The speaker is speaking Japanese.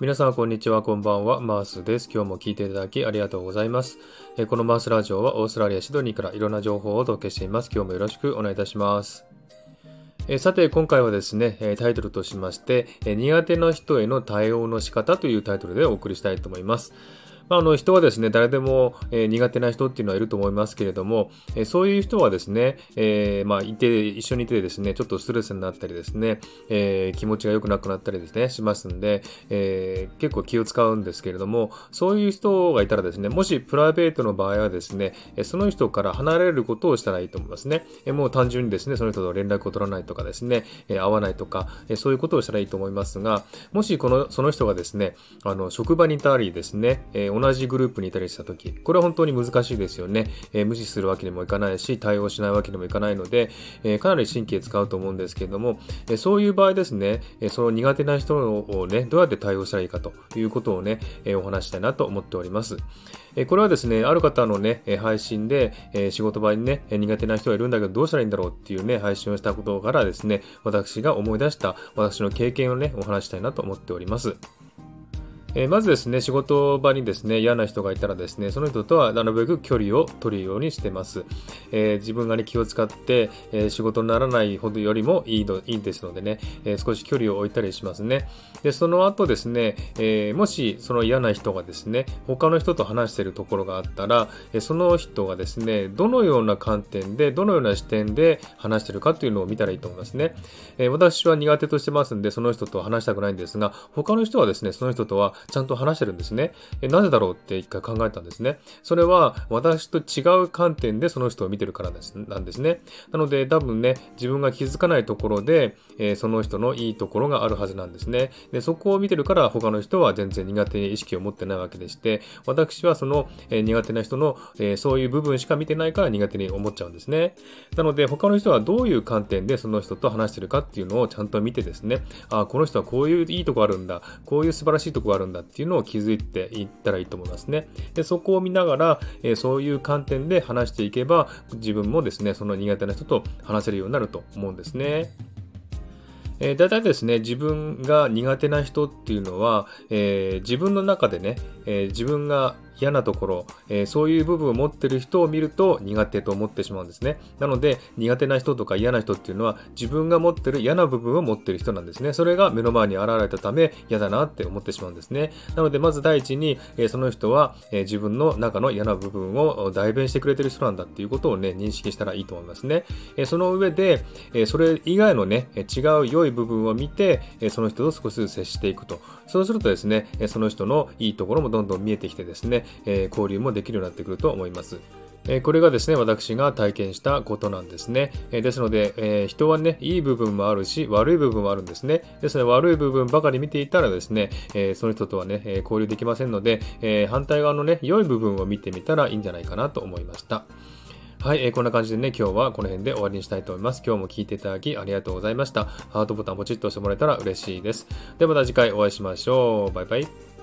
皆さんこんにちは、こんばんは、マースです。今日も聞いていただきありがとうございます。えこのマースラジオはオーストラリア・シドニーからいろんな情報をお届けしています。今日もよろしくお願いいたします。えさて、今回はですね、タイトルとしまして、苦手な人への対応の仕方というタイトルでお送りしたいと思います。まあ、あの人はですね、誰でも、えー、苦手な人っていうのはいると思いますけれども、えー、そういう人はですね、えー、まあ、いて、一緒にいてですね、ちょっとストレスになったりですね、え気持ちが良くなくなったりですね、しますんで、え結構気を使うんですけれども、そういう人がいたらですね、もしプライベートの場合はですね、その人から離れることをしたらいいと思いますね。えもう単純にですね、その人と連絡を取らないとかですね、え会わないとか、えそういうことをしたらいいと思いますが、もしこの、その人がですね、あの、職場にいたりですね、え同じグループにいたりしたとき、これは本当に難しいですよね。えー、無視するわけにもいかないし、対応しないわけにもいかないので、えー、かなり神経使うと思うんですけれども、えそういう場合ですね、えその苦手な人をね、どうやって対応したらいいかということをね、えお話したいなと思っております。えこれはですね、ある方のね、配信で、え仕事場にね、苦手な人がいるんだけどどうしたらいいんだろうっていうね、配信をしたことからですね、私が思い出した私の経験をね、お話したいなと思っております。えー、まずですね、仕事場にですね、嫌な人がいたらですね、その人とはなるべく距離を取るようにしてます。えー、自分がね、気を使って、えー、仕事にならないほどよりもいいの、いいですのでね、え少し距離を置いたりしますね。で、その後ですね、えもしその嫌な人がですね、他の人と話しているところがあったら、えその人がですね、どのような観点で、どのような視点で話しているかというのを見たらいいと思いますね。え私は苦手としてますんで、その人と話したくないんですが、他の人はですね、その人とはちゃんと話してるんですね。えなぜだろうって一回考えたんですね。それは私と違う観点でその人を見てるからです、なんですね。なので多分ね、自分が気づかないところで、えー、その人のいいところがあるはずなんですね。で、そこを見てるから他の人は全然苦手に意識を持ってないわけでして、私はその、えー、苦手な人の、えー、そういう部分しか見てないから苦手に思っちゃうんですね。なので他の人はどういう観点でその人と話してるかっていうのをちゃんと見てですね、あ、この人はこういういいとこあるんだ、こういう素晴らしいとこあるんだんだっていうのを気づいていったらいいと思いますね。で、そこを見ながら、えー、そういう観点で話していけば、自分もですね、その苦手な人と話せるようになると思うんですね。えー、だいたいですね、自分が苦手な人っていうのは、えー、自分の中でね、えー、自分が嫌なところ、えー、そういう部分を持ってる人を見ると苦手と思ってしまうんですね。なので、苦手な人とか嫌な人っていうのは自分が持ってる嫌な部分を持ってる人なんですね。それが目の前に現れたため嫌だなって思ってしまうんですね。なので、まず第一に、えー、その人は、えー、自分の中の嫌な部分を代弁してくれてる人なんだっていうことをね、認識したらいいと思いますね。えその上で、えそれ以外のね、違う良い部分を見て、えその人と少しずつ接していくと。そうするとですね、その人のいいところもどんどん見えてきてですね、え交流もできるようになってくると思います。えこれがですね、私が体験したことなんですね。えですので、え人はね、いい部分もあるし、悪い部分もあるんですね。ですので、悪い部分ばかり見ていたらですね、えその人とはね、え交流できませんので、え反対側のね、良い部分を見てみたらいいんじゃないかなと思いました。はい、えー、こんな感じでね、今日はこの辺で終わりにしたいと思います。今日も聞いていただきありがとうございました。ハートボタンポチッと押してもらえたら嬉しいです。ではまた次回お会いしましょう。バイバイ。